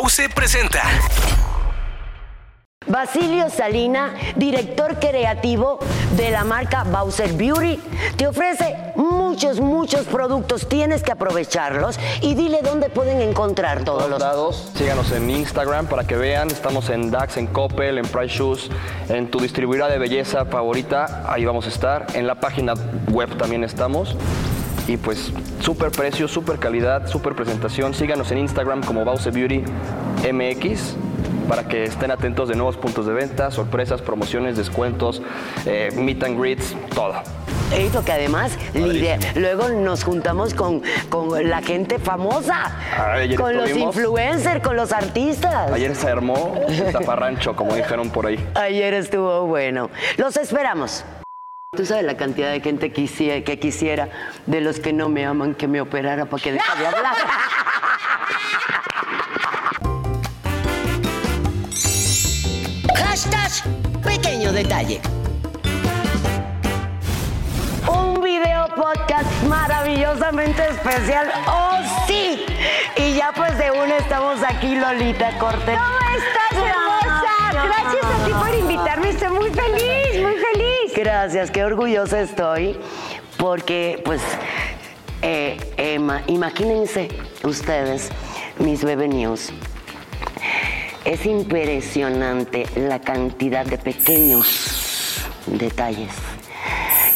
Bause presenta. Basilio Salina, director creativo de la marca Bowser Beauty, te ofrece muchos, muchos productos. Tienes que aprovecharlos y dile dónde pueden encontrar todos todos los. lados. Síganos en Instagram para que vean. Estamos en DAX, en Coppel, en Price Shoes, en tu distribuidora de belleza favorita. Ahí vamos a estar. En la página web también estamos. Y pues súper precio, súper calidad, súper presentación. Síganos en Instagram como Bause Beauty MX para que estén atentos de nuevos puntos de venta, sorpresas, promociones, descuentos, eh, meet and greets, todo. Eso que además luego nos juntamos con, con la gente famosa, Ayer con los influencers, con los artistas. Ayer se armó el taparrancho, como dijeron por ahí. Ayer estuvo bueno. Los esperamos. Tú sabes la cantidad de gente quisiera, que quisiera de los que no me aman que me operara para que deje de hablar. Hashtag pequeño detalle. Un video podcast maravillosamente especial. ¡Oh, sí! Y ya pues de una estamos aquí, Lolita Cortés. ¿Cómo estás, Gracias, qué orgullosa estoy porque pues eh, Emma, imagínense ustedes, mis bebé news. Es impresionante la cantidad de pequeños detalles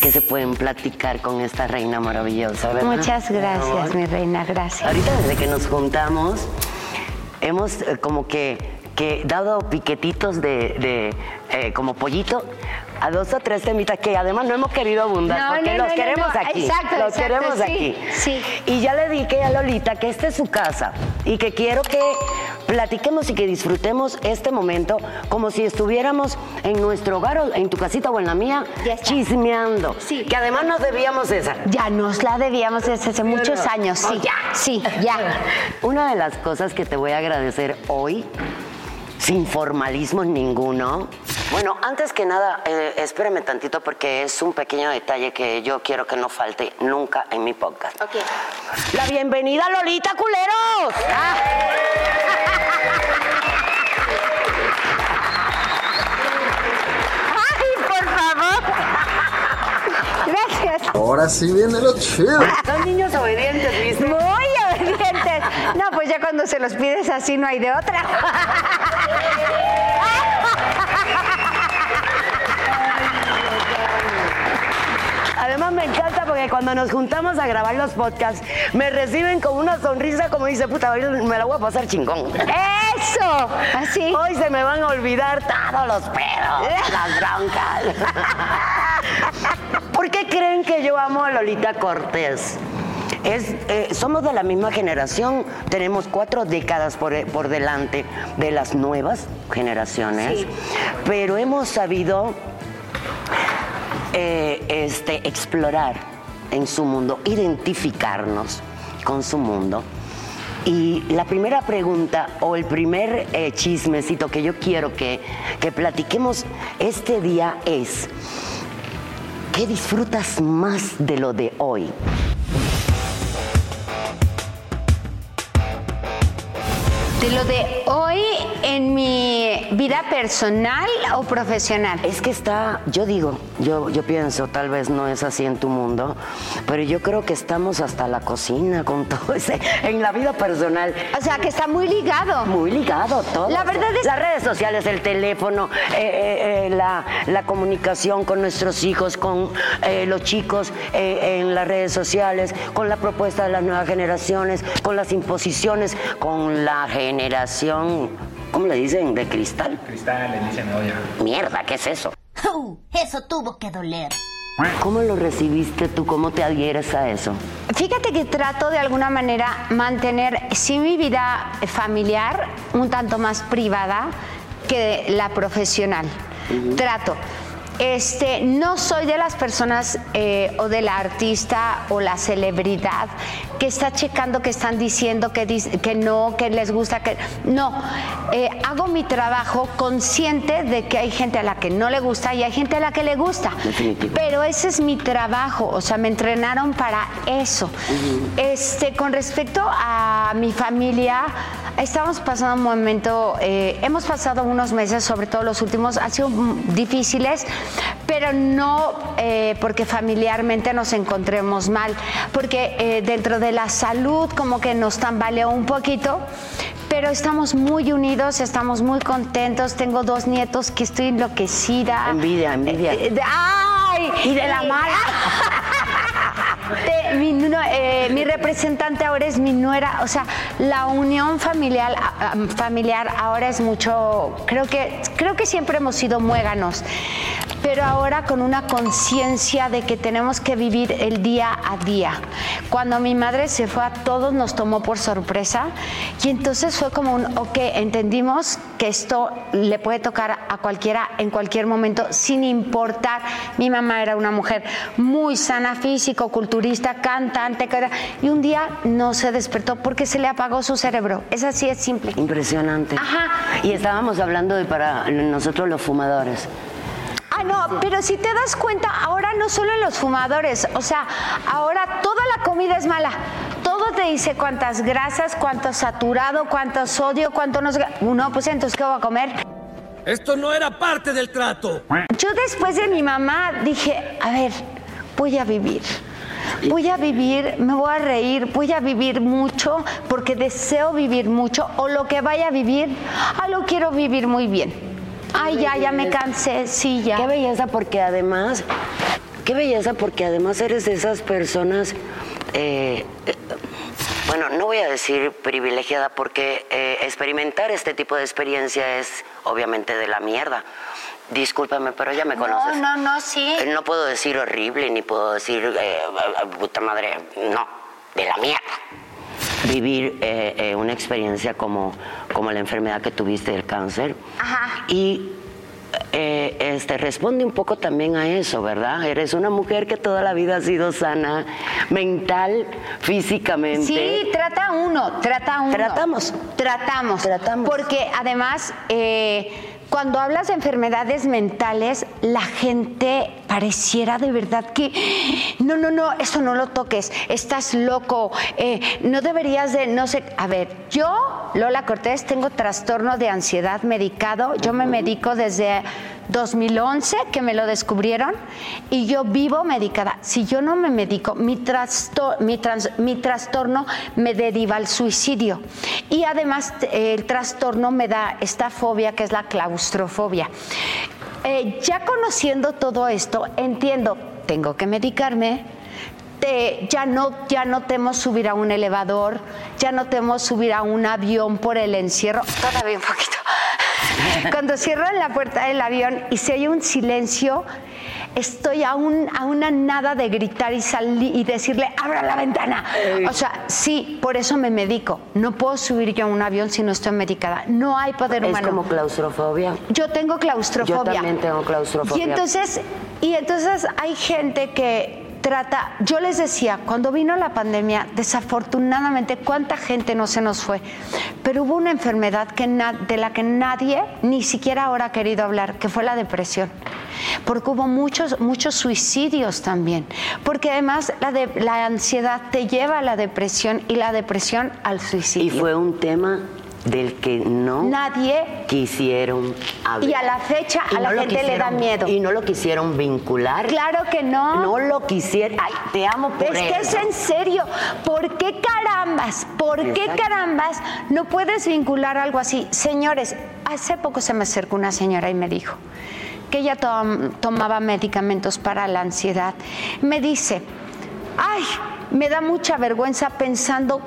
que se pueden platicar con esta reina maravillosa, ¿verdad? Muchas gracias, mi reina, gracias. Ahorita desde que nos juntamos, hemos eh, como que, que dado piquetitos de, de, eh, como pollito a dos o tres temitas que además no hemos querido abundar No, porque no, los no, queremos aquí. Exacto, los exacto, queremos sí, aquí. sí. Y ya le dije a Lolita que esta es su casa y que quiero que platiquemos y que disfrutemos este momento como si estuviéramos en nuestro hogar o en tu casita o en la mía Ya chismeando. Sí. Que además nos debíamos esa. Ya nos la debíamos desde hace muchos años, sí. Sí, ya. Una de las cosas que te voy a agradecer hoy, sin formalismo ninguno. Bueno, antes que nada, eh, espérame tantito porque es un pequeño detalle que yo quiero que no falte nunca en mi podcast. Ok. La bienvenida Lolita Culeros. ¡Ay, por favor! Gracias. Ahora sí viene lo chido. Son niños obedientes, ¿viste? Muy No, pues ya cuando se los pides así no hay de otra. Además me encanta porque cuando nos juntamos a grabar los podcasts, me reciben con una sonrisa como dice, puta, hoy me la voy a pasar chingón. ¡Eso! Así. Hoy se me van a olvidar todos los pedos, las broncas. ¿Por qué creen que yo amo a Lolita Cortés? Es, eh, somos de la misma generación, tenemos cuatro décadas por, por delante de las nuevas generaciones, Sí. pero hemos sabido eh, este, explorar en su mundo, identificarnos con su mundo. Y la primera pregunta o el primer eh, chismecito que yo quiero que, que platiquemos este día es, ¿qué disfrutas más de lo de hoy? De lo de hoy en mi vida personal o profesional. Es que está, yo digo, yo, yo pienso, tal vez no es así en tu mundo, pero yo creo que estamos hasta la cocina con todo ese, en la vida personal. O sea, que está muy ligado. Muy ligado todo. La verdad es- Las redes sociales, el teléfono, eh, eh, eh, la, la comunicación con nuestros hijos, con los chicos en las redes sociales, con la propuesta de las nuevas generaciones, con las imposiciones, con la generación, ¿cómo le dicen? De cristal. Cristal, le dicen, oye. Mierda, ¿qué es eso? Uh, eso tuvo que doler. ¿Cómo lo recibiste tú? ¿Cómo te adhieres a eso? Fíjate que trato de alguna manera mantener, sí, mi vida familiar un tanto más privada que la profesional. Trato. Este, no soy de las personas eh, o de la artista o la celebridad que está checando que están diciendo que, que no, que les gusta, que no. Eh, hago mi trabajo consciente de que hay gente a la que no le gusta y hay gente a la que le gusta. Pero ese es mi trabajo, o sea, me entrenaron para eso. Este, con respecto a mi familia, estamos pasando un momento, eh, hemos pasado unos meses, sobre todo los últimos, han sido difíciles pero no eh, porque familiarmente nos encontremos mal, porque eh, dentro de la salud como que nos tambaleó un poquito, pero estamos muy unidos, estamos muy contentos. Tengo dos nietos que estoy enloquecida. Envidia, envidia. Eh, ¡Ay! Y de la mala. mi, representante ahora es mi nuera, o sea, la unión familiar, familiar ahora es mucho, creo que, creo que siempre hemos sido muéganos pero ahora con una conciencia de que tenemos que vivir el día a día. Cuando mi madre se fue a todos nos tomó por sorpresa y entonces fue como un, ok, entendimos que esto le puede tocar a cualquiera en cualquier momento sin importar. Mi mamá era una mujer muy sana, físico, culturista, cantante, y un día no se despertó porque se le apagó su cerebro. Es así, es simple. Impresionante. Ajá. Y estábamos hablando de para nosotros los fumadores. No, pero si te das cuenta, ahora no solo en los fumadores, o sea, ahora toda la comida es mala. Todo te dice cuántas grasas, cuánto saturado, cuánto sodio, cuánto no sé. No, pues entonces, ¿qué voy a comer? Esto no era parte del trato. Yo después de mi mamá dije, a ver, voy a vivir. Voy a vivir, me voy a reír, voy a vivir mucho porque deseo vivir mucho o lo que vaya a vivir, ah, lo quiero vivir muy bien. Ay, ya, ya me cansé, sí, ya. Qué belleza, porque además, qué belleza, porque además eres de esas personas, eh, eh, bueno, no voy a decir privilegiada, porque eh, experimentar este tipo de experiencia es obviamente de la mierda. Discúlpame, pero ya me conoces. No, no, no, sí. No puedo decir horrible, ni puedo decir puta madre, no, de la mierda vivir eh, eh, una experiencia como, como la enfermedad que tuviste del cáncer. Ajá. Y eh, este, responde un poco también a eso, ¿verdad? Eres una mujer que toda la vida ha sido sana, mental, físicamente. Sí, trata uno, trata uno. Tratamos. Tratamos. Tratamos. Porque además cuando hablas de enfermedades mentales, la gente pareciera de verdad que, no, no, no, eso no lo toques, estás loco, eh, no deberías de, no sé, a ver, yo, Lola Cortés, tengo trastorno de ansiedad medicado, yo me medico desde 2011 que me lo descubrieron y yo vivo medicada. Si yo no me medico, mi, mi, trastorno me deriva al suicidio. Y además el trastorno me da esta fobia que es la claustrofobia. Eh, ya conociendo todo esto, entiendo, tengo que medicarme, ya, no, ya no temo subir a un elevador, ya no temo subir a un avión por el encierro, todavía un poquito. Cuando cierro la puerta del avión y se oye un silencio, estoy a, a una nada de gritar y, salir y decirle, abra la ventana. O sea, sí, por eso me medico. No puedo subir yo a un avión si no estoy medicada. No hay poder humano. ¿Es como claustrofobia? Yo tengo claustrofobia. Yo también tengo claustrofobia. Y entonces, y entonces hay gente que trata, yo les decía, cuando vino la pandemia, desafortunadamente, cuánta gente no se nos fue, pero hubo una enfermedad que de la que nadie, ni siquiera ahora ha querido hablar, que fue la depresión. Porque hubo muchos, muchos suicidios también. Porque además la, de, la ansiedad te lleva a la depresión y la depresión al suicidio. Y fue un tema del que no nadie quisieron hablar. Y a la fecha a la gente le da miedo. Y no lo quisieron vincular. Claro que no. No lo quisieron. Ay, te amo por Es que es en serio. ¿Por qué carambas? ¿Por qué carambas no puedes vincular algo así? Señores, hace poco se me acercó una señora y me dijo que ella tomaba medicamentos para la ansiedad. Me dice, ay, me da mucha vergüenza pensando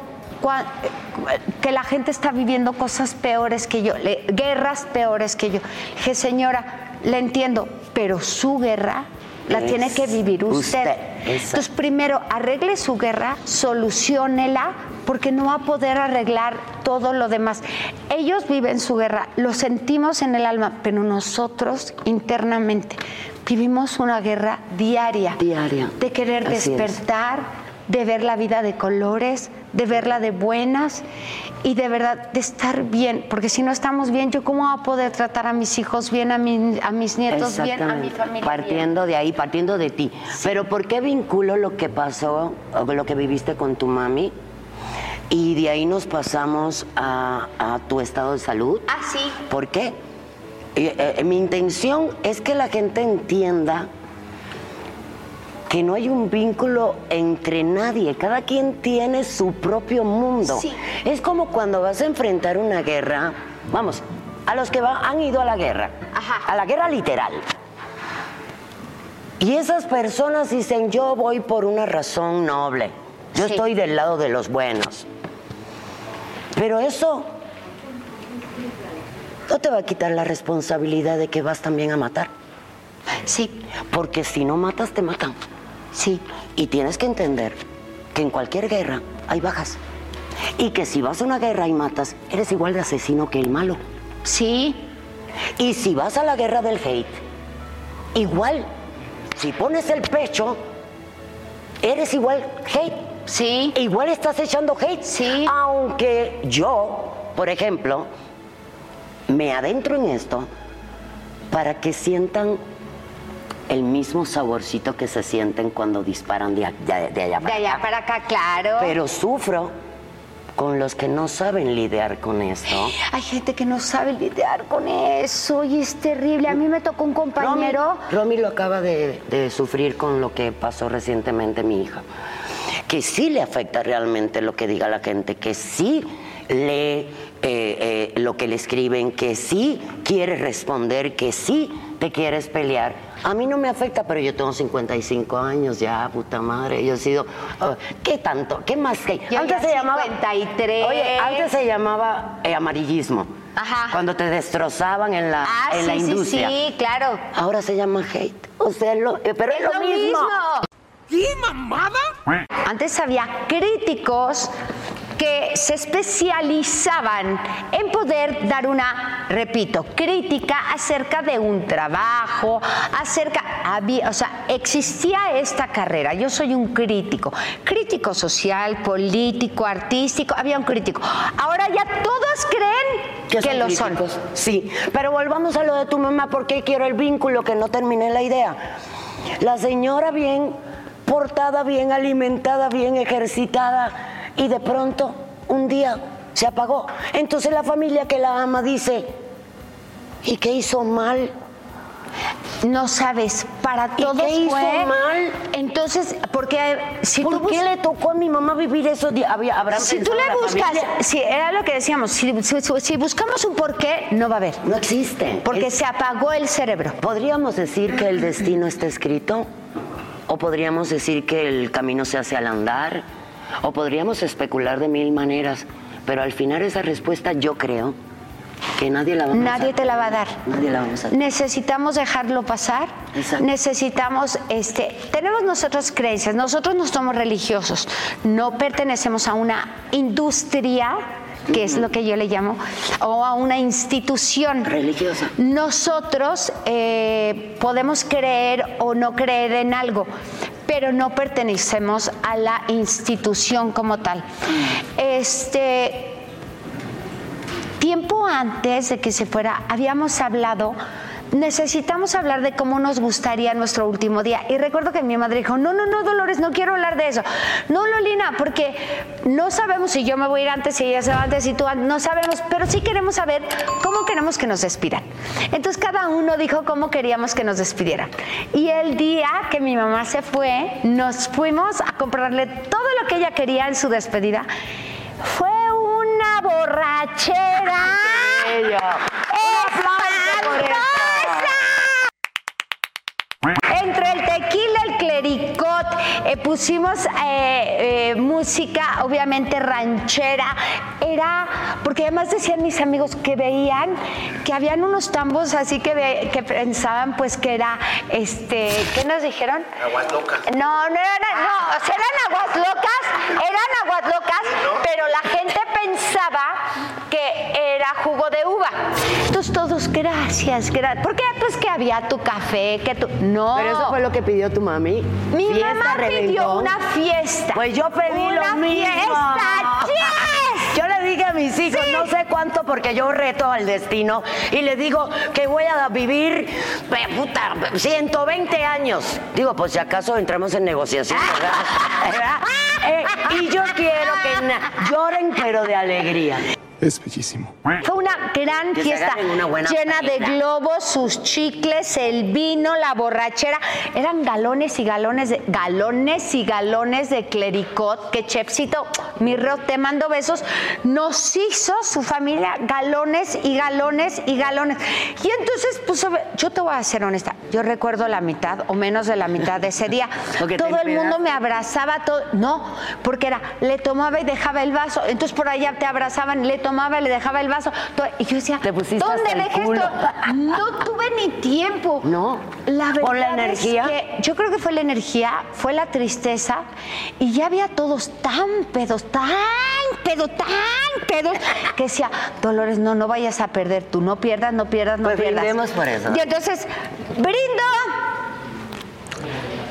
que la gente está viviendo cosas peores que yo, guerras peores que yo. Dije, señora, le entiendo, pero su guerra la tiene que vivir usted. Entonces, primero, arregle su guerra, solucionela, porque no va a poder arreglar todo lo demás. Ellos viven su guerra, lo sentimos en el alma, pero nosotros internamente vivimos una guerra diaria. Diaria. De querer Así es. De ver la vida de colores, de verla de buenas y de verdad de estar bien. Porque si no estamos bien, ¿yo cómo voy a poder tratar a mis hijos bien, a, mi- a mis nietos bien, a mi familia bien? Partiendo de ahí, partiendo de ti. Pero ¿por qué vinculo lo que pasó, o lo que viviste con tu mami? Y de ahí nos pasamos a, a tu estado de salud. Ah, sí. ¿Por qué? Eh, eh, mi intención es que la gente entienda que no hay un vínculo entre nadie, cada quien tiene su propio mundo. Sí. Es como cuando vas a enfrentar una guerra, vamos, a los que va- han ido a la guerra, Ajá. a la guerra literal. Y esas personas dicen, yo voy por una razón noble, yo Sí. estoy del lado de los buenos. Pero eso no te va a quitar la responsabilidad de que vas también a matar. Sí, Porque si no matas, te matan. Sí. Y tienes que entender que en cualquier guerra hay bajas. Y que si vas a una guerra y matas, eres igual de asesino que el malo. Sí, Y si vas a la guerra del hate, igual, si pones el pecho, eres igual hate. sí. Igual estás echando hate. Sí. Aunque yo, por ejemplo, me adentro en esto para que sientan el mismo saborcito que se sienten cuando disparan de, a- de- de allá De para allá acá. para acá, claro. Pero sufro con los que no saben lidiar con esto. Hay gente que no sabe lidiar con eso y es terrible. A mí me tocó un compañero. Romy, Romy lo acaba de, de sufrir con lo que pasó recientemente mi hija. Que sí le afecta realmente lo que diga la gente, que sí lee eh, eh, lo que le escriben, que sí quiere responder, que sí te quieres pelear. A mí no me afecta, pero yo tengo 55 años ya, puta madre. Yo he sido. ah, ¿Qué tanto? ¿Qué más que? Yo ya 53. Oye, antes se llamaba eh, amarillismo. Ajá. Cuando te destrozaban en la, Ah, en sí, la sí, industria. sí, claro. Ahora se llama hate. O sea, lo- eh, pero es, lo, mismo. ¿Qué mamada? Antes había críticos que se especializaban en poder dar una, repito, crítica acerca de un trabajo, acerca, había, o sea, existía esta carrera. Yo soy un crítico, crítico social, político, artístico, había un crítico. Ahora ya todos creen que, son lo son. Sí, pero volvamos a lo de tu mamá, porque quiero el vínculo, que no terminé la idea. La señora bien portada, bien alimentada, bien ejercitada, y de pronto, un día, se apagó. Entonces la familia que la ama dice, ¿y qué hizo mal? No sabes, para ¿Y todos qué hizo fue. mal? Entonces, porque si tú ¿Por qué bus- le tocó a mi mamá vivir esos días? Había- habrán Si tú le buscas, si era lo que decíamos, si, si- si buscamos un porqué, no va a haber. No existen. Porque Es- se apagó el cerebro. ¿Podríamos decir que el destino está escrito? ¿O podríamos decir que el camino se hace al andar? ¿O podríamos especular de mil maneras? Pero al final esa respuesta yo creo que nadie la va a Nadie te la va a dar. Nadie la vamos a dar. Necesitamos dejarlo pasar. Exacto. Necesitamos, este, tenemos nosotros creencias. Nosotros no somos religiosos. No pertenecemos a una industria que es lo que yo le llamo, o a una institución Religiosa. Nosotros eh, podemos creer o no creer en algo, pero no pertenecemos a la institución como tal. Este, tiempo antes de que se fuera, habíamos hablado, necesitamos hablar de cómo nos gustaría nuestro último día. Y recuerdo que mi madre dijo, no, no, no, Dolores, no quiero hablar de eso. No, Lolina, porque no sabemos si yo me voy a ir antes, si ella se va antes, si tú antes, no sabemos, pero sí queremos saber cómo queremos que nos despidan. Entonces cada uno dijo cómo queríamos que nos despidieran. Y el día que mi mamá se fue, nos fuimos a comprarle todo lo que ella quería en su despedida. Fue una borrachera. ¡Espantosa! Entre el tequila, el clericot, eh, pusimos eh, eh, música, obviamente ranchera. Era, porque además decían mis amigos que veían que habían unos tambos así que, ve- que pensaban pues que era, este, ¿qué nos dijeron? Aguas locas. No, no eran, no, o sea, eran aguas locas, eran aguas locas, pero la gente pensaba que era jugo jugo de uva. Entonces todos, gracias, gracias. ¿Por qué? Pues que había tu café, que tu... No. Pero eso fue lo que pidió tu mami. Mi Fiesta, mamá pidió una fiesta. Pues yo pedí una lo mismo. fiesta. ¡Yes! Yo le dije a mis hijos, no sé cuánto, porque yo reto al destino y les digo que voy a vivir, puta, 120 años. Digo, pues si acaso entramos en negociación, ¿verdad? ¿Verdad? Eh, y yo quiero que lloren, pero de alegría. Es bellísimo. Fue una gran Que fiesta agarren una buena llena de globos, sus chicles, el vino, la borrachera. Eran galones y galones de galones y galones de clericot que Chepsito, mi ro, te mando besos, nos hizo su familia galones y galones y galones. Y entonces, ver, yo te voy a ser honesta, yo recuerdo la mitad o menos de la mitad de ese día. Todo el mundo me abrazaba, todo, no, porque era, le tomaba y dejaba el vaso, entonces por allá te abrazaban, le tomaba le dejaba el vaso, y yo decía, ¿dónde dejé esto? No tuve ni tiempo. No. La verdad ¿Por la es energía? que yo creo que fue la energía, fue la tristeza, y ya había todos tan pedos, tan pedos, tan pedos, que decía, Dolores, no, no vayas a perder, tú no pierdas, no pierdas, no Pues pierdas. brindemos por eso. Y entonces, brindo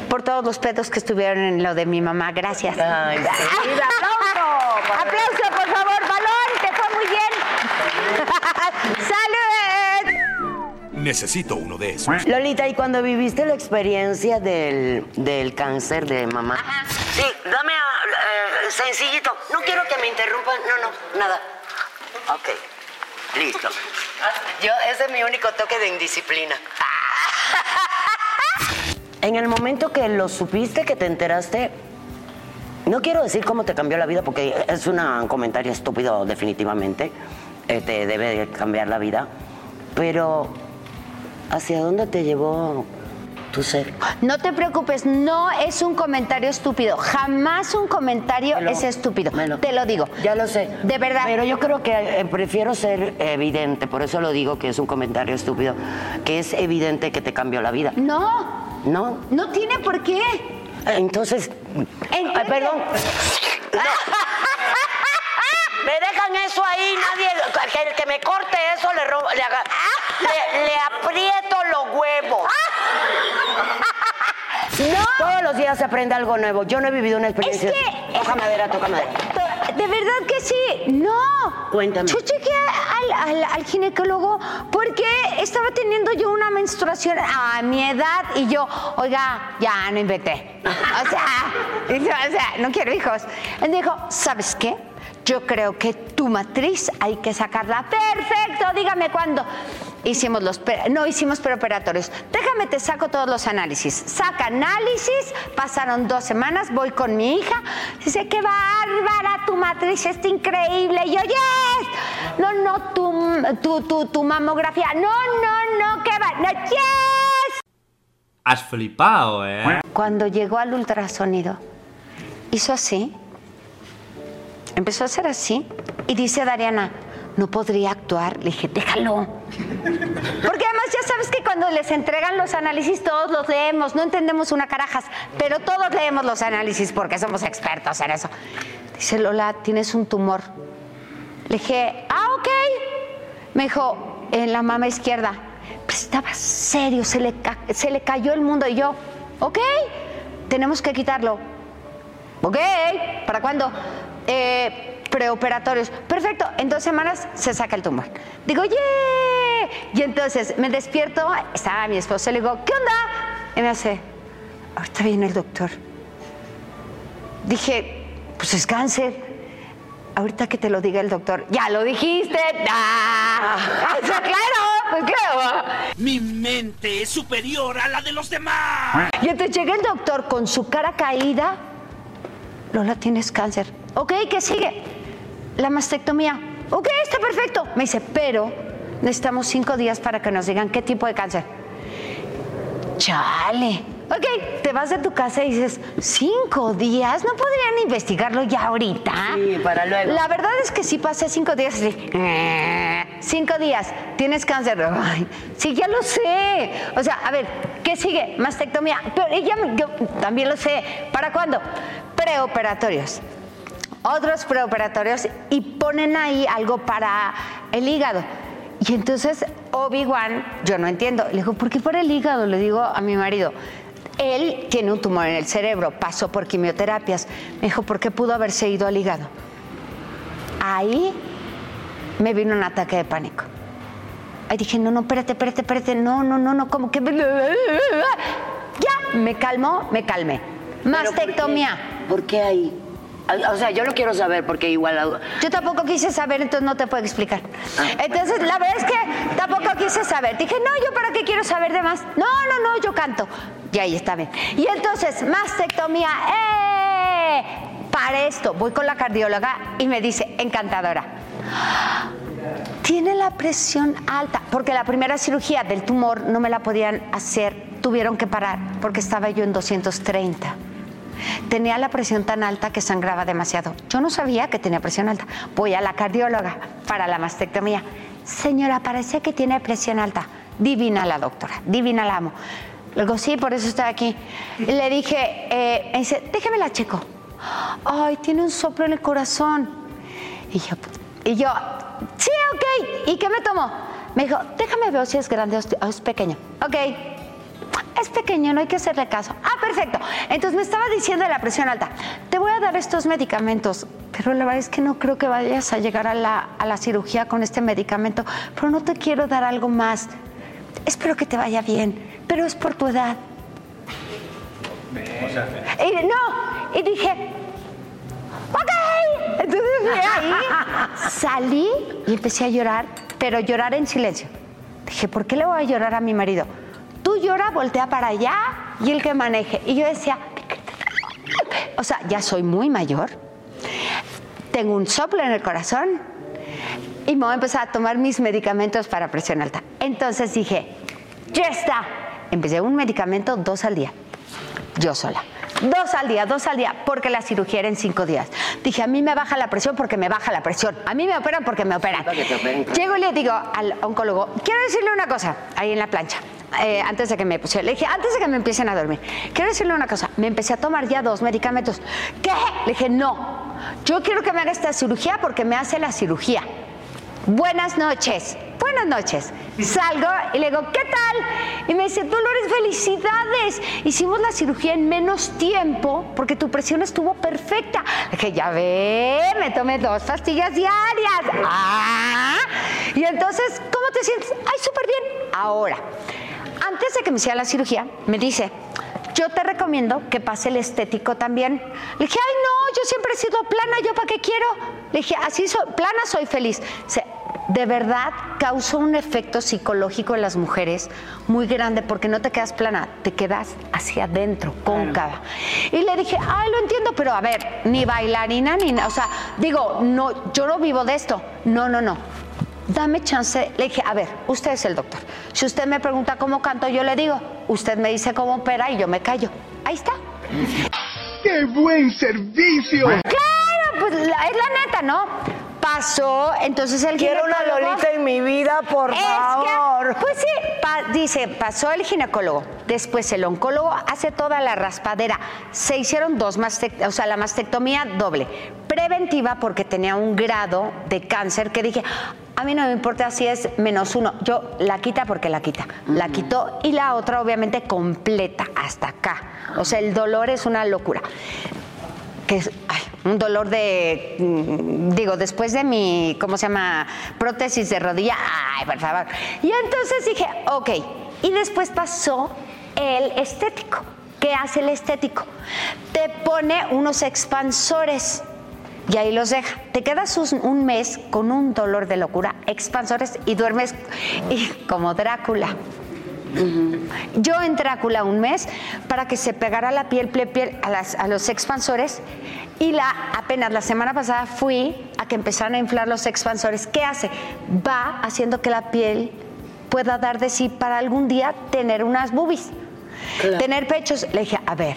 por todos los pedos que estuvieron en lo de mi mamá. Gracias. Ay, sí. ¡Aplauso! Aplauso, por favor, fue muy bien. ¡Salud! Necesito uno de esos. Lolita, ¿y cuando viviste la experiencia del, del cáncer de mamá? Sí, dame ah, eh, sencillito. No quiero que me interrumpan. No, no, nada. Ok, listo. Yo, ese es mi único toque de indisciplina. En el momento que lo supiste, que te enteraste, no quiero decir cómo te cambió la vida, porque es un comentario estúpido definitivamente, eh, te debe de cambiar la vida, pero ¿hacia dónde te llevó tu ser? No te preocupes, no es un comentario estúpido. Jamás un comentario lo- es estúpido. lo- Te lo digo. Ya lo sé. De verdad. Pero yo creo que eh, prefiero ser evidente, por eso lo digo que es un comentario estúpido, que es evidente que te cambió la vida. No, ¿No? no tiene por qué. Entonces, ay, perdón. Me dejan eso ahí, nadie, que el que me corte eso le, ro- le, haga- le, le aprieto los huevos. No. Todos los días se aprende algo nuevo. Yo no he vivido una experiencia. que- Toca madera, toca madera. De verdad que sí, no. Cuéntame. Yo llegué al, al- al ginecólogo porque estaba teniendo yo una menstruación a mi edad y yo, oiga, ya no inventé. O sea, o sea, no quiero hijos. Él dijo, ¿sabes qué? Yo creo que tu matriz hay que sacarla. Perfecto, dígame cuándo. Hicimos los, no hicimos preoperatorios. Déjame, te saco todos los análisis. Saca análisis, pasaron dos semanas, voy con mi hija. Dice, qué bárbara, tu matriz está increíble. Y yo, yes. No, no, tu, tu, tu, tu mamografía. No, no, no, qué va. No, yes. Has flipado, ¿eh? Cuando llegó al ultrasonido, hizo así, empezó a hacer así, y dice Dariana, no podría actuar. Le dije, déjalo. Porque además ya sabes que cuando les entregan los análisis todos los leemos, no entendemos una carajas, pero todos leemos los análisis porque somos expertos en eso. Dice Lola, tienes un tumor. Le dije, ah, ok. Me dijo, en la mama izquierda. Pero estaba serio, se le, se le cayó el mundo. Y yo, ok, tenemos que quitarlo. Ok, ¿para cuándo? Eh, preoperatorios. Perfecto, en dos semanas se saca el tumor. Digo, ¡yeah! Y entonces me despierto, estaba mi esposo, le digo, ¿qué onda? Y me hace, ahorita viene el doctor. Dije, pues es cáncer. Ahorita que te lo diga el doctor, ya lo dijiste. ¡Ah! O sea, claro, pues claro. Mi mente es superior a la de los demás. Y entonces llega el doctor con su cara caída. Lola, tienes cáncer. Ok, ¿qué sigue? La mastectomía. Ok, está perfecto. Me dice, pero necesitamos cinco días para que nos digan qué tipo de cáncer. Chale. Ok, te vas de tu casa y dices, ¿cinco días? ¿No podrían investigarlo ya ahorita? Sí, para luego. La verdad es que sí pasé cinco días así. "Eh, Cinco días, tienes cáncer. Ay, sí, ya lo sé. O sea, a ver, ¿qué sigue? Mastectomía. Pero ella, yo también lo sé. ¿Para cuándo? Preoperatorios. Otros preoperatorios y ponen ahí algo para el hígado. Y entonces Obi-Wan, yo no entiendo, le digo, ¿por qué por el hígado? Le digo a mi marido. Él tiene un tumor en el cerebro, pasó por quimioterapias. Me dijo, ¿por qué pudo haberse ido al hígado? Ahí me vino un ataque de pánico. Ahí dije, no, no, espérate, espérate, espérate, no, no, no, no, como que... Ya, me calmó, me calmé. Mastectomía. ¿Por qué ahí? O sea, yo lo quiero saber porque igual... Yo tampoco quise saber, entonces no te puedo explicar. Entonces, la verdad es que tampoco quise saber. Dije, no, yo para qué quiero saber de más. No, no, no, yo canto. Y ahí está bien. Y entonces, mastectomía, ¡eh! Para esto, voy con la cardióloga y me dice, encantadora. Tiene la presión alta, porque la primera cirugía del tumor no me la podían hacer, tuvieron que parar, porque estaba yo en 230. Tenía la presión tan alta que sangraba demasiado. Yo no sabía que tenía presión alta. Voy a la cardióloga para la mastectomía. Señora, parece que tiene presión alta. Divina la doctora, divina la amo. Le digo, sí, por eso estoy aquí. Le dije, eh, dice, déjame la checo. Ay, tiene un soplo en el corazón. Y yo, y yo, sí, ok. ¿Y qué me tomó? Me dijo, déjame ver si es grande o es pequeño. Ok. Es pequeño, no hay que hacerle caso. Ah, perfecto. Entonces me estaba diciendo de la presión alta. Te voy a dar estos medicamentos, pero la verdad es que no creo que vayas a llegar a la, a la cirugía con este medicamento, pero no te quiero dar algo más. Espero que te vaya bien, pero es por tu edad. Y, no, y dije, ok. Entonces de ahí salí y empecé a llorar, pero llorar en silencio. Dije, ¿por qué le voy a llorar a mi marido? Tú llora, voltea para allá y el que maneje. Y yo decía, o sea, ya soy muy mayor, tengo un soplo en el corazón y me voy a empezar a tomar mis medicamentos para presión alta. Entonces dije, ya está. Empecé un medicamento dos al día, yo sola. Dos al día, dos al día, porque la cirugía era en cinco días. Dije, a mí me baja la presión porque me baja la presión. A mí me operan porque me operan. Llego y le digo al oncólogo, quiero decirle una cosa, ahí en la plancha. Eh, antes de que me pusiera, le dije, antes de que me empiecen a dormir, quiero decirle una cosa, me empecé a tomar ya dos medicamentos. ¿Qué? Le dije, no, yo quiero que me haga esta cirugía porque me hace la cirugía. Buenas noches. Buenas noches. Salgo y le digo, ¿qué tal? Y me dice, Dolores, felicidades. Hicimos la cirugía en menos tiempo porque tu presión estuvo perfecta. Le dije, ya ve, me tomé dos pastillas diarias. Ah. Y entonces, ¿cómo te sientes? Ay, súper bien. Ahora, antes de que me hiciera la cirugía, me dice, yo te recomiendo que pase el estético también. Le dije, ay no, yo siempre he sido plana, ¿yo para qué quiero? Le dije, así soy, plana soy feliz. O sea, de verdad causó un efecto psicológico en las mujeres muy grande porque no te quedas plana, te quedas hacia adentro, cóncava. Y le dije, ay, lo entiendo, pero a ver, ni bailarina, ni nada. O sea, digo, no, yo no vivo de esto. No, no, no dame chance. Le dije, a ver, usted es el doctor. Si usted me pregunta cómo canto, yo le digo. Usted me dice cómo opera y yo me callo. Ahí está. ¡Qué buen servicio! Claro, pues la- es la neta, ¿no? Pasó, entonces el Quiero una Lolita en mi vida, por Es que, favor. pues sí, pa- dice, pasó el ginecólogo, después el oncólogo hace toda la raspadera. Se hicieron dos mastectomías, o sea, la mastectomía doble, preventiva porque tenía un grado de cáncer que dije, a mí no me importa si es menos uno, yo la quita porque la quita, la quitó y la otra obviamente completa hasta acá. O sea, el dolor es una locura que es ay, un dolor de, mm, digo, después de mi, ¿cómo se llama? Prótesis de rodilla, ay, por favor. Y entonces dije, ok, y después pasó el estético. ¿Qué hace el estético? Te pone unos expansores y ahí los deja. Te quedas un, mes con un dolor de locura, expansores y duermes y, como Drácula. Yo en Drácula un mes para que se pegara la piel, piel, piel a los expansores y la, apenas la semana pasada fui a que empezaran a inflar los expansores. ¿Qué hace? Va haciendo que la piel pueda dar de sí para algún día tener unas boobies, tener pechos. Le dije, a ver,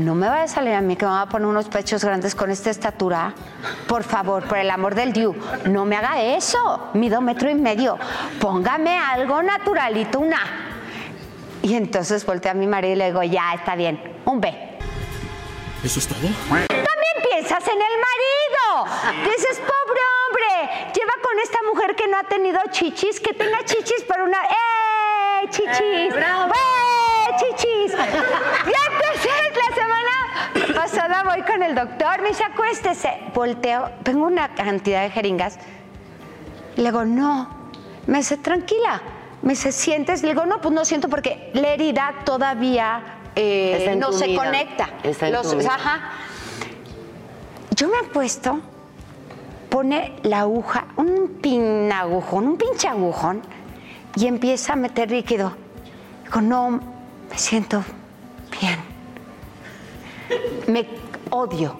no me vaya a salir a mí que me va a poner unos pechos grandes con esta estatura. Por favor, por el amor del Diu, no me haga eso. Mido metro y medio. Póngame algo naturalito, una. Y entonces volteé a mi marido y le digo, ya, está bien, un B. ¿Eso es todo? También piensas en el marido. Dices, pobre hombre, lleva con esta mujer que no ha tenido chichis, que tenga chichis para una. ¡Eh! ¡Chichis! ¡Eh! ¡Chichis! Ya entonces la semana pasada voy con el doctor, me dice, acuéstese. Volteo, tengo una cantidad de jeringas. Le digo, no. Me dice, tranquila. Me dice, ¿sientes? Le digo, no, pues no siento porque la herida todavía eh, no se conecta. Está Los- ajá. Yo me apuesto, pone la aguja, un pin agujón, un pinche agujón, y empieza a meter líquido. Digo, no, me siento bien. Me odio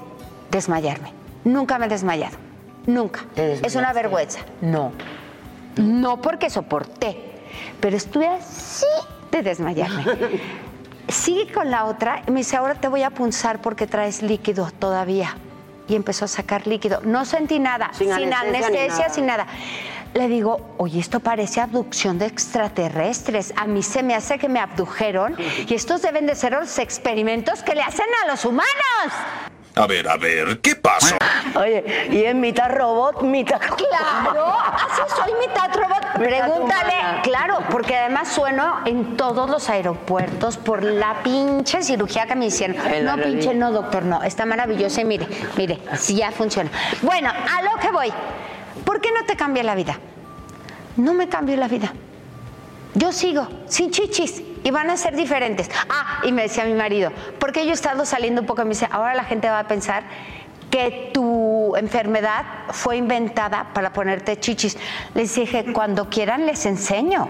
desmayarme. Nunca me he desmayado. Nunca. ¿Te Es una vergüenza. No. No porque soporté, pero estuve así de desmayarme. Sigue con la otra y me dice, ahora te voy a punzar porque traes líquido todavía. Y empezó a sacar líquido. No sentí nada, Sin sin, anestesia nada. sin nada. Le digo, oye, esto parece abducción de extraterrestres. A mí se me hace que me abdujeron y estos deben de ser los experimentos que le hacen a los humanos. A ver, a ver, ¿qué pasó? Oye, y es mitad robot, mitad. Claro, así soy mitad robot. Pregúntale, humana. claro, porque además sueno en todos los aeropuertos por la pinche cirugía que me hicieron. No, pinche, no, doctor, no. Está maravilloso y mire, mire, sí ya funciona. Bueno, a lo que voy. ¿Por qué no te cambia la vida? No me cambió la vida. Yo sigo sin chichis y van a ser diferentes. Ah, y me decía mi marido, porque yo he estado saliendo un poco me dice, ahora la gente va a pensar que tu enfermedad fue inventada para ponerte chichis. Les dije, cuando quieran les enseño.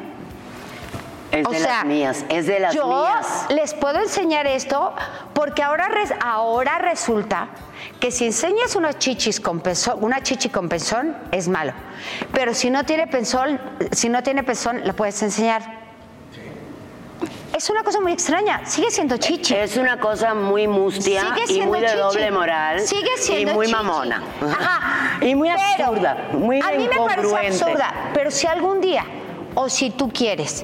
Es O de sea, las mías, es de las yo mías. les puedo enseñar esto porque ahora, res- ahora resulta que si enseñas una chichis con pezón, una chichi con pezón es malo. Pero si no tiene pezón, si no tiene pezón, la puedes enseñar. Es una cosa muy extraña. Sigue siendo chichi. Es una cosa muy mustia Sigue y muy de chichi. doble moral. Sigue y siendo muy chichi. mamona. Ajá. Y muy Pero absurda, muy A mí me parece absurda, pero si algún día, o si tú quieres,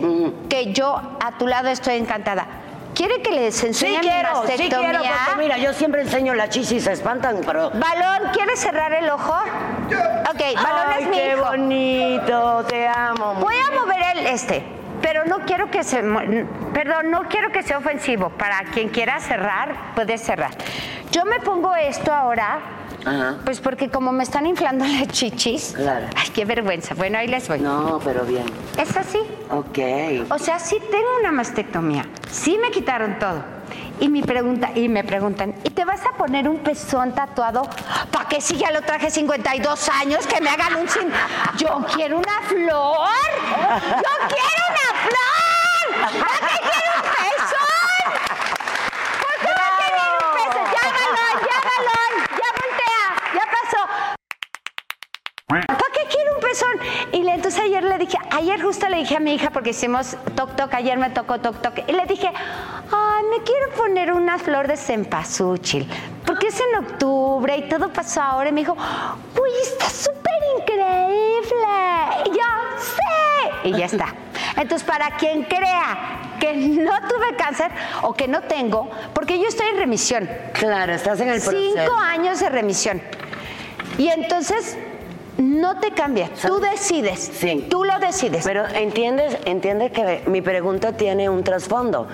que yo a tu lado estoy encantada, ¿quiere que les Sí enseñe mi quiero, sí mastectomía? quiero, porque mira, yo siempre enseño la chichi y se espantan, pero... Balón, ¿quieres cerrar el ojo? Ok, Balón Ay, es mi qué hijo. bonito, te amo. Voy a mover el este, pero no quiero que se, perdón, no quiero que sea ofensivo. Para quien quiera cerrar, puede cerrar. Yo me pongo esto ahora, Ajá. pues porque como me están inflando las chichis. Claro. Ay, qué vergüenza. Bueno, ahí les voy. No, pero bien. Es así. Ok. O sea, sí tengo una mastectomía. Sí me quitaron todo. Y me, pregunta, y me preguntan, ¿y te vas a poner un pezón tatuado? ¿Para qué si ya lo traje 52 años? Que me hagan un sin... Yo quiero una flor. Yo quiero una flor. ¿Para qué quiero un pezón? ¿Por qué va a querer un pezón? Ya, balón, ya, balón. Ya voltea. Ya pasó. ¿Para qué quiero un pezón? Entonces ayer le dije, ayer justo le dije a mi hija, porque hicimos toc toc, ayer me tocó toc toc, y le dije, ay, me quiero poner una flor de cempasúchil, porque es en octubre y todo pasó ahora. Y me dijo, uy, está súper increíble. Y yo, sí. Y ya está. Entonces, para quien crea que no tuve cáncer o que no tengo, porque yo estoy en remisión, Claro, estás en el proceso. Cinco años de remisión. Y entonces no te cambia. Tú decides. Sí. Tú lo decides. Pero entiendes, entiendes que mi pregunta tiene un trasfondo.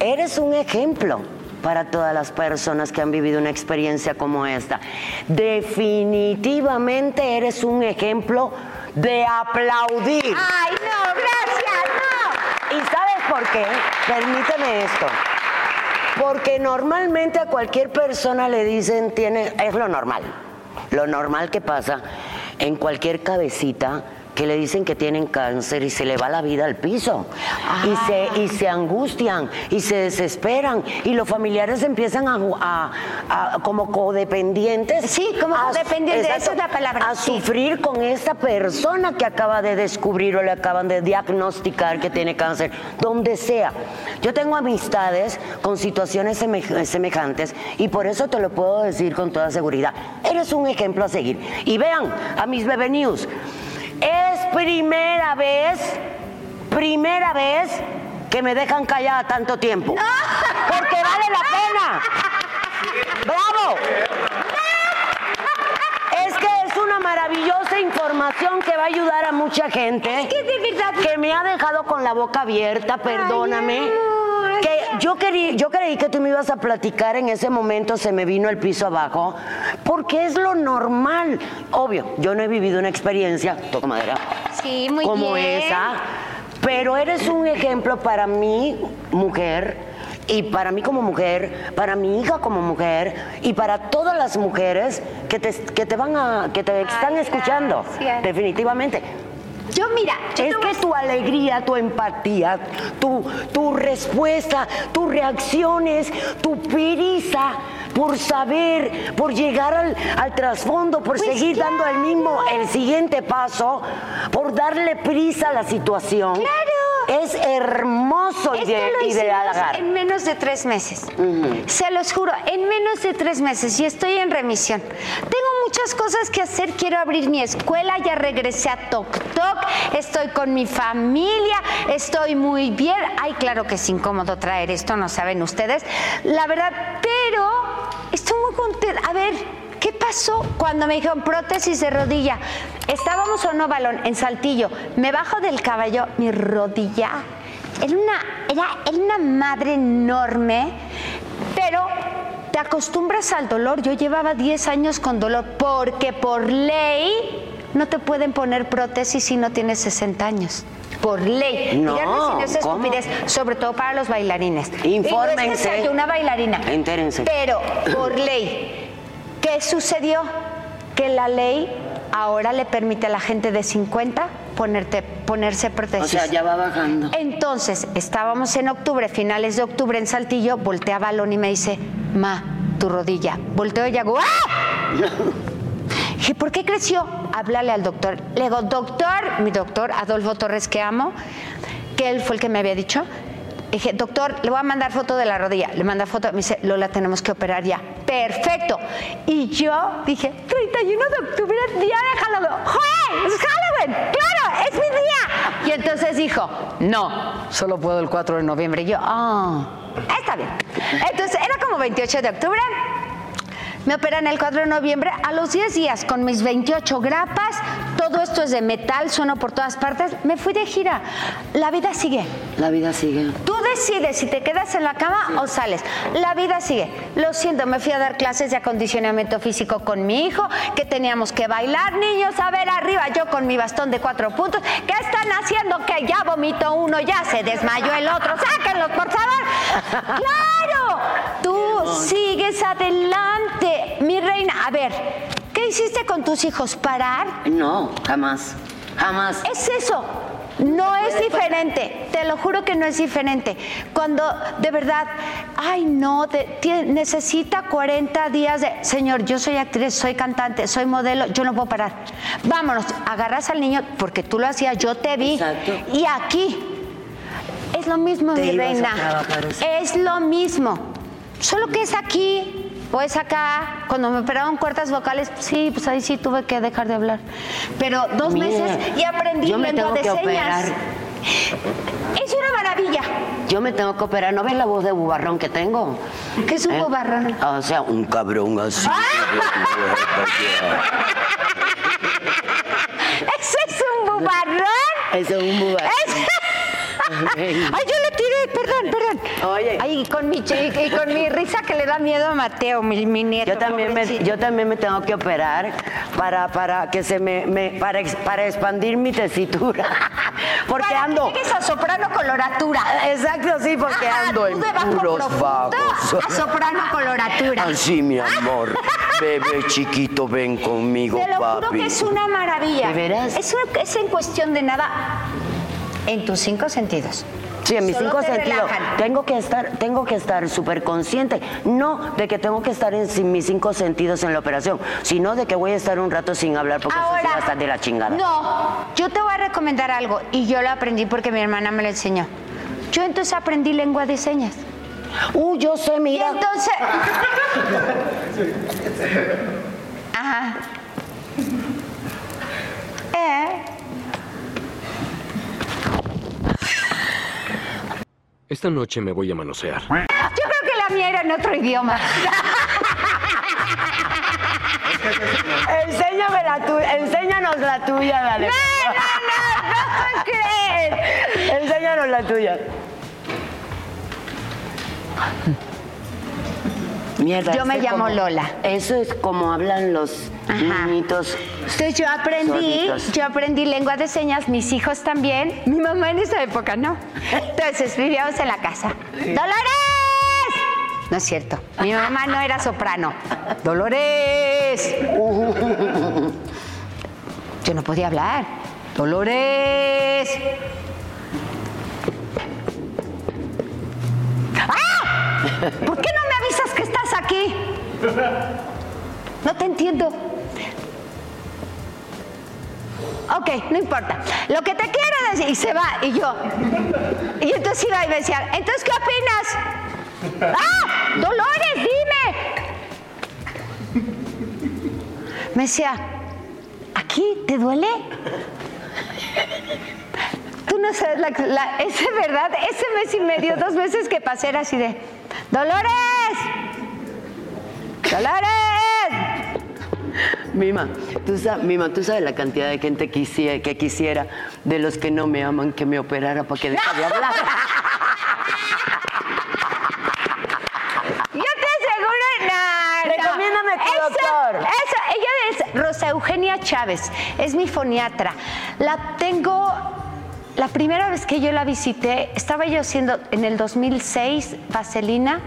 Eres un ejemplo para todas las personas que han vivido una experiencia como esta. Definitivamente eres un ejemplo de aplaudir. Ay, no, gracias, no. ¿Y sabes por qué? Permíteme esto. Porque normalmente a cualquier persona le dicen, tiene, es lo normal. Lo normal que pasa en cualquier cabecita que le dicen que tienen cáncer y se le va la vida al piso. Y, se, y se angustian y se desesperan. Y los familiares empiezan a, a- a- como codependientes. Sí, como a- codependientes, esa es la palabra, A sufrir con esta persona que acaba de descubrir o le acaban de diagnosticar que tiene cáncer, donde sea. Yo tengo amistades con situaciones seme- semejantes y por eso te lo puedo decir con toda seguridad. Eres un ejemplo a seguir. Y vean a mis bebé news. Es primera vez, primera vez que me dejan callada tanto tiempo. Porque vale la pena. ¡Bravo! Es que es una maravillosa información que va a ayudar a mucha gente. Es que de verdad. Que me ha dejado con la boca abierta, perdóname. que yo, querí, yo creí que tú me ibas a platicar, en ese momento se me vino el piso abajo, porque es lo normal. Obvio, yo no he vivido una experiencia, toco madera, Sí, muy como bien. esa, pero eres un ejemplo para mí, mujer, y para mí como mujer, para mi hija como mujer, y para todas las mujeres que te, que te van a, que te están escuchando, gracias. definitivamente. Yo, mira, yo Es que tu alegría, tu empatía, tu, tu respuesta, tus reacciones, tu prisa por saber, por llegar al, al trasfondo, por Pues seguir dando el mismo, el siguiente paso, por darle prisa a la situación. Claro. Es hermoso y de, lo y de halagar. en menos de tres meses. Se los juro, en menos de tres meses y estoy en remisión. Tengo muchas cosas que hacer. Quiero abrir mi escuela, ya regresé a Tok Tok, estoy con mi familia, estoy muy bien. Ay, claro que es incómodo traer esto, no saben ustedes. La verdad, pero estoy muy contenta. A ver, ¿Qué pasó cuando me dijeron prótesis de rodilla? Estábamos a no balón en Saltillo. Me bajo del caballo, mi rodilla era una, era, era una madre enorme, pero te acostumbras al dolor. Yo llevaba 10 años con dolor porque por ley no te pueden poner prótesis si no tienes 60 años. Por ley. No, Díganme si no es sobre todo para los bailarines. Y no es que Infórmense. yo una bailarina. Entérense. Pero por ley. ¿Qué sucedió? Que la ley ahora le permite a la gente de 50 ponerte, ponerse O prótesis. sea, ya va bajando. Entonces, estábamos en octubre, finales de octubre en Saltillo, voltea a balón y me dice, ma, tu rodilla. Volteo y hago, ¡ah! Dije, ¿por qué creció? Háblale al doctor. Le digo, doctor, mi doctor, Adolfo Torres, que amo, que él fue el que me había dicho. Dije, doctor, le voy a mandar foto de la rodilla. Le manda foto, me dice, Lola, tenemos que operar ya. Perfecto. Y yo dije, 31 de octubre, día de Halloween. ¡Joder! ¡Es Halloween! ¡Claro! ¡Es mi día! Y entonces dijo, no, solo puedo el 4 de noviembre. Y yo, ah, está bien. Entonces, era como 28 de octubre. Me operan el 4 de noviembre. A los 10 días, con mis 28 grapas, todo esto es de metal, sueno por todas partes. Me fui de gira. La vida sigue. La vida sigue. Tú decides si te quedas en la cama o sales. La vida sigue. Lo siento, me fui a dar clases de acondicionamiento físico con mi hijo, que teníamos que bailar, niños, a ver arriba, yo con mi bastón de cuatro puntos. ¿Qué están haciendo? Que ya vomitó uno, ya se desmayó el otro. Sáquenlos, por favor. ¡Claro! Tú sigues adelante. Mi reina, a ver, ¿qué hiciste con tus hijos? ¿Parar? No, jamás. Jamás. Es eso. No es diferente, te lo juro que no es diferente. Cuando de verdad, ay no, necesita 40 días de, señor, yo soy actriz, soy cantante, soy modelo, yo no puedo parar. Vámonos, agarras al niño porque tú lo hacías, yo te vi. Exacto. Y aquí es lo mismo, Te mi reina. trabajar. Es lo mismo. Solo que es aquí o es acá. Cuando me operaron cuerdas vocales, sí, pues ahí sí tuve que dejar de hablar. Pero dos Mira, meses y aprendí yo me lengua tengo de que señas. operar. Es una maravilla. Yo me tengo que operar. ¿No ves la voz de bubarrón que tengo? ¿Qué es un ¿Eh? bobarrón? O sea, un cabrón así. ¿Ese es un bubarrón? Es un bubarrón. Es- Ay, yo le tiré, perdón, perdón. Oye. Ay, con mi, y con mi risa que le da miedo a Mateo, mi, mi nieto. Yo también, me, yo también me tengo que operar para, para que se me, me- para, para expandir mi tesitura. Porque Para ando. que a soprano coloratura. Exacto, sí, porque Ajá, ando en puros vagos. A soprano coloratura. Así, mi amor. Bebé chiquito, ven conmigo, Te lo papi. juro que es una maravilla. ¿De veras? Es, una- es en cuestión de nada. En tus cinco sentidos. Sí, en mis Solo cinco te sentidos. relajan. Tengo que estar, tengo que estar súper consciente. No de que tengo que estar en sin mis cinco sentidos en la operación, sino de que voy a estar un rato sin hablar porque eso sí va a estar de la chingada. No, yo te voy a recomendar algo y yo lo aprendí porque mi hermana me lo enseñó. Yo entonces aprendí lengua de señas. Uh, yo sé, Y mira. entonces. Ajá. Eh. Esta noche me voy a manosear. Yo creo que la mía era en otro idioma. Enséñame la tuya, enséñanos la tuya, dale. No, no, no, ¿cómo crees? Enséñanos la tuya. Mierda, Yo me llamo como- Lola. Eso es como hablan los Ajá. niñitos. Entonces yo aprendí, yo aprendí lengua de señas, mis hijos también, mi mamá en esa época no. Entonces vivíamos en la casa. ¡Dolores! No es cierto, mi mamá no era soprano. ¡Dolores! Yo no podía hablar. ¡Dolores! ¡Ah! ¿Por qué aquí? No te entiendo. Ok, no importa. Lo que te quiero decir, y se va, y yo. Y entonces iba y me decía, entonces, ¿qué opinas? ¡Ah! ¡Dolores, dime! Me decía, ¿aquí te duele? Tú no sabes, la, la- ese verdad, ese mes y medio, dos veces que pasé era así de, ¡Dolores! ¡Dolores! Mima, tú sabes, Mima, tú sabes la cantidad de gente quisiera, que quisiera de los que no me aman que me operara para que deje de hablar. Yo te aseguro, no. Recomiéndame tu Esa- doctor. esa- ella es Rosa Eugenia Chávez, es mi foniatra. La tengo, la primera vez que yo la visité, estaba yo haciendo en el 2006 vaselina.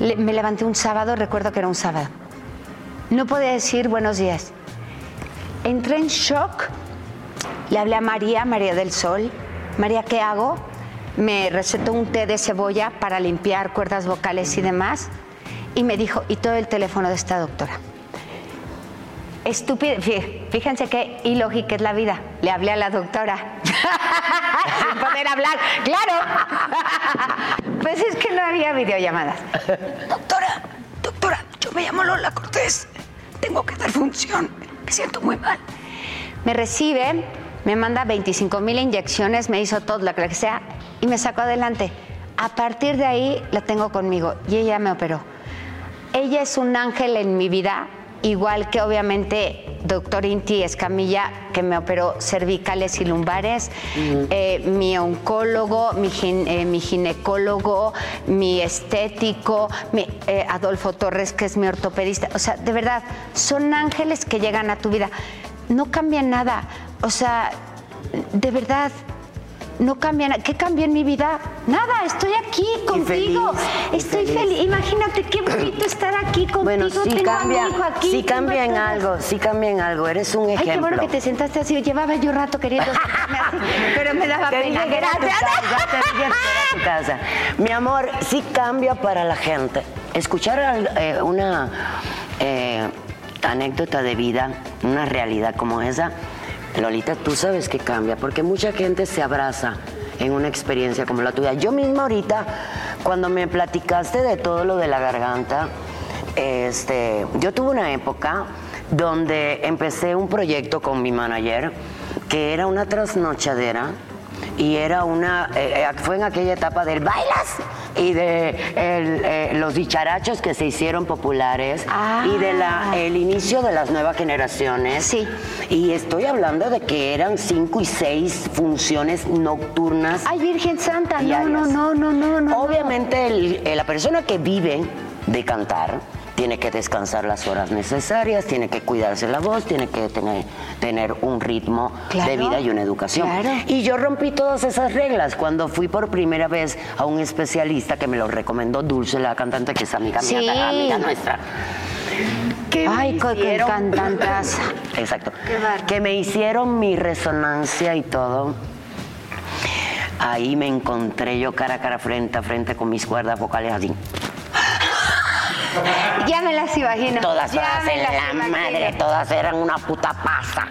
Le- me levanté un sábado, recuerdo que era un sábado. No podía decir buenos días. Entré en shock. Le hablé a María, María del Sol. María, ¿qué hago? Me recetó un té de cebolla para limpiar cuerdas vocales y demás. Y me dijo, y todo el teléfono de esta doctora. Estúpido, fí- fíjense qué ilógica es la vida. Le hablé a la doctora. Sin poder hablar, claro. Pues es que no había videollamadas. Doctora, doctora, yo me llamo Lola Cortés. Tengo que dar función. Me siento muy mal. Me recibe, me manda 25 mil inyecciones, me hizo todo lo que sea y me sacó adelante. A partir de ahí la tengo conmigo y ella me operó. Ella es un ángel en mi vida, igual que obviamente doctor Inti Escamilla, que me operó cervicales y lumbares, eh, mi oncólogo, mi, eh, mi ginecólogo, mi estético, mi, eh, Adolfo Torres, que es mi ortopedista. O sea, de verdad, son ángeles que llegan a tu vida. No cambia nada. O sea, de verdad. No cambia nada. ¿Qué cambió en mi vida? Nada, estoy aquí contigo. feliz, estoy feliz. feliz. Imagínate qué bonito estar aquí contigo. Bueno, sí Tengo a cambia, mi hijo aquí. sí cambia a en algo, sí cambia en algo. Eres un Ay, ejemplo. qué bueno que te sentaste así. Llevaba yo rato queriendo sentarme así, pero me daba Te pena. dije Gracias. era tu casa. Mi amor, sí cambia para la gente. Escuchar eh, una eh, anécdota de vida, una realidad como esa, Lolita, tú sabes que cambia, porque mucha gente se abraza en una experiencia como la tuya. Yo misma ahorita, cuando me platicaste de todo lo de la garganta, este, yo tuve una época donde empecé un proyecto con mi manager que era una trasnochadera y era una eh, eh, fue en aquella etapa del bailas y de el, eh, los dicharachos que se hicieron populares Ah. y de la el inicio de las nuevas generaciones Sí. y estoy hablando de que eran cinco y seis funciones nocturnas Ay, Virgen Santa, no, diarias. no, no, no, no, no. Obviamente el- la persona que vive de cantar tiene que descansar las horas necesarias, tiene que cuidarse la voz, tiene que tener, tener un ritmo Claro, de vida y una educación. claro. Y yo rompí todas esas reglas cuando fui por primera vez a un especialista que me lo recomendó Dulce, la cantante que es amiga mía, Sí. amiga nuestra. Que me Ay, cantantas. Exacto. Qué bárbaro. Que me hicieron mi resonancia y todo. Ahí me encontré yo cara a cara, frente a frente con mis cuerdas vocales así. Ya me las imagino. Todas, todas en la imagino. madre, todas eran una puta pasa.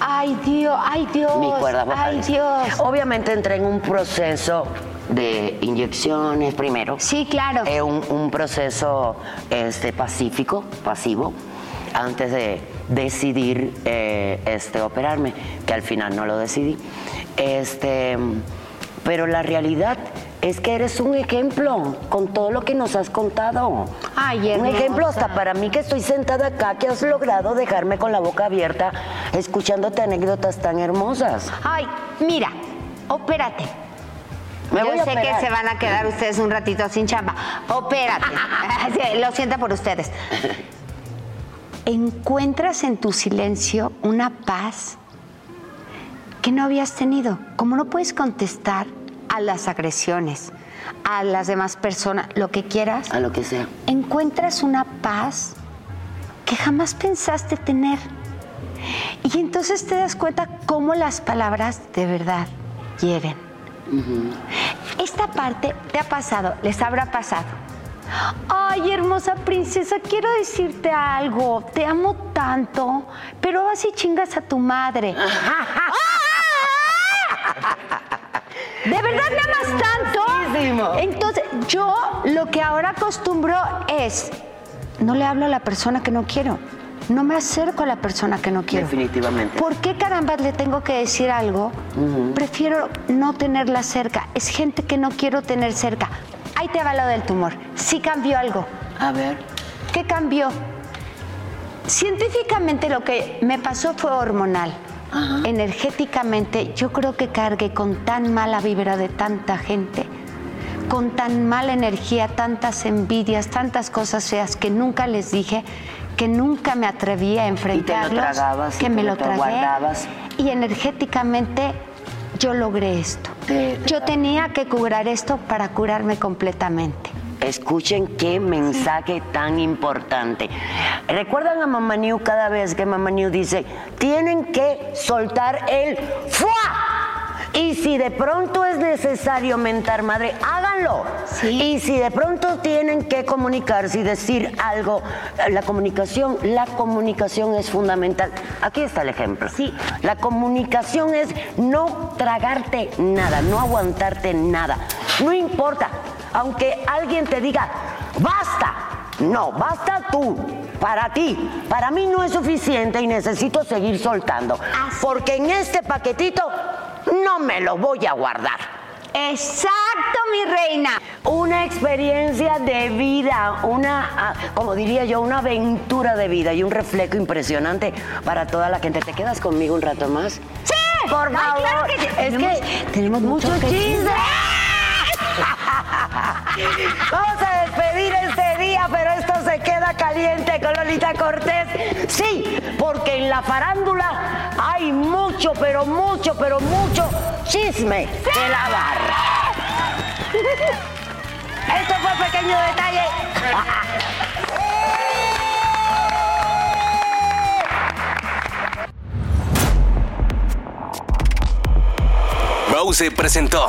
Ay, Dios, ay, Dios. Mi cuerda Ay. Dios. Obviamente entré en un proceso de inyecciones primero. Sí, claro. Eh, un, un proceso este, pacífico, pasivo, antes de decidir eh, este, operarme, que al final no lo decidí. Este, pero la realidad es que eres un ejemplo con todo lo que nos has contado. Ay, Un ejemplo hasta para mí que estoy sentada acá, que has logrado dejarme con la boca abierta escuchándote anécdotas tan hermosas. Ay, mira, opérate. Me Yo sé que se van a quedar ustedes un ratito sin chamba. Opérate. Lo siento por ustedes. Encuentras en tu silencio una paz que no habías tenido. Como no puedes contestar a las agresiones, a las demás personas, lo que quieras, A lo que sea. encuentras una paz que jamás pensaste tener. Y entonces te das cuenta cómo las palabras de verdad hieren. Esta parte te ha pasado, les habrá pasado. Ay, hermosa princesa, quiero decirte algo. Te amo tanto, pero vas y chingas a tu madre. ¿De verdad me amas tanto? Entonces, yo lo que ahora acostumbro es, no le hablo a la persona que no quiero. No me acerco a la persona que no quiero. Definitivamente. ¿Por qué caramba le tengo que decir algo? Prefiero no tenerla cerca. Es gente que no quiero tener cerca. Ahí te va lo del tumor. Sí cambió algo. A ver. ¿Qué cambió? Científicamente lo que me pasó fue hormonal. Energéticamente yo creo que cargué con tan mala vibra de tanta gente, con tan mala energía, tantas envidias, tantas cosas feas que nunca les dije, que nunca me atreví a enfrentarlos, tragabas y que te me lo lo tragué guardabas. y energéticamente yo logré esto. Te- te Yo tenía que curar esto para curarme completamente. Escuchen qué mensaje tan importante. ¿Recuerdan a Mamá New cada vez que Mamá New dice, tienen que soltar el ¡fua! Y si de pronto es necesario mentar madre, háganlo. Y si de pronto tienen que comunicarse y decir algo, la comunicación, la comunicación es fundamental. Aquí está el ejemplo. Sí. La comunicación es no tragarte nada, no aguantarte nada. No importa, aunque alguien te diga, basta. No, basta tú, para ti. Para mí no es suficiente y necesito seguir soltando. Porque en este paquetito no me lo voy a guardar. Exacto, mi reina. Una experiencia de vida, una, ah, como diría yo, una aventura de vida y un reflejo impresionante para toda la gente. ¿Te quedas conmigo un rato más? Sí. Por Ay, favor. claro que sí. es Tenemos- que tenemos mucho mucho que chisme. Vamos a despedir este día, pero esto se queda caliente con Lolita Cortés. Sí, porque en la farándula hay mucho, pero mucho, pero mucho chisme que lavar. Esto fue pequeño detalle. Bause presentó.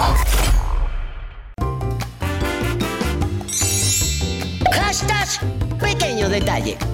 Detalle.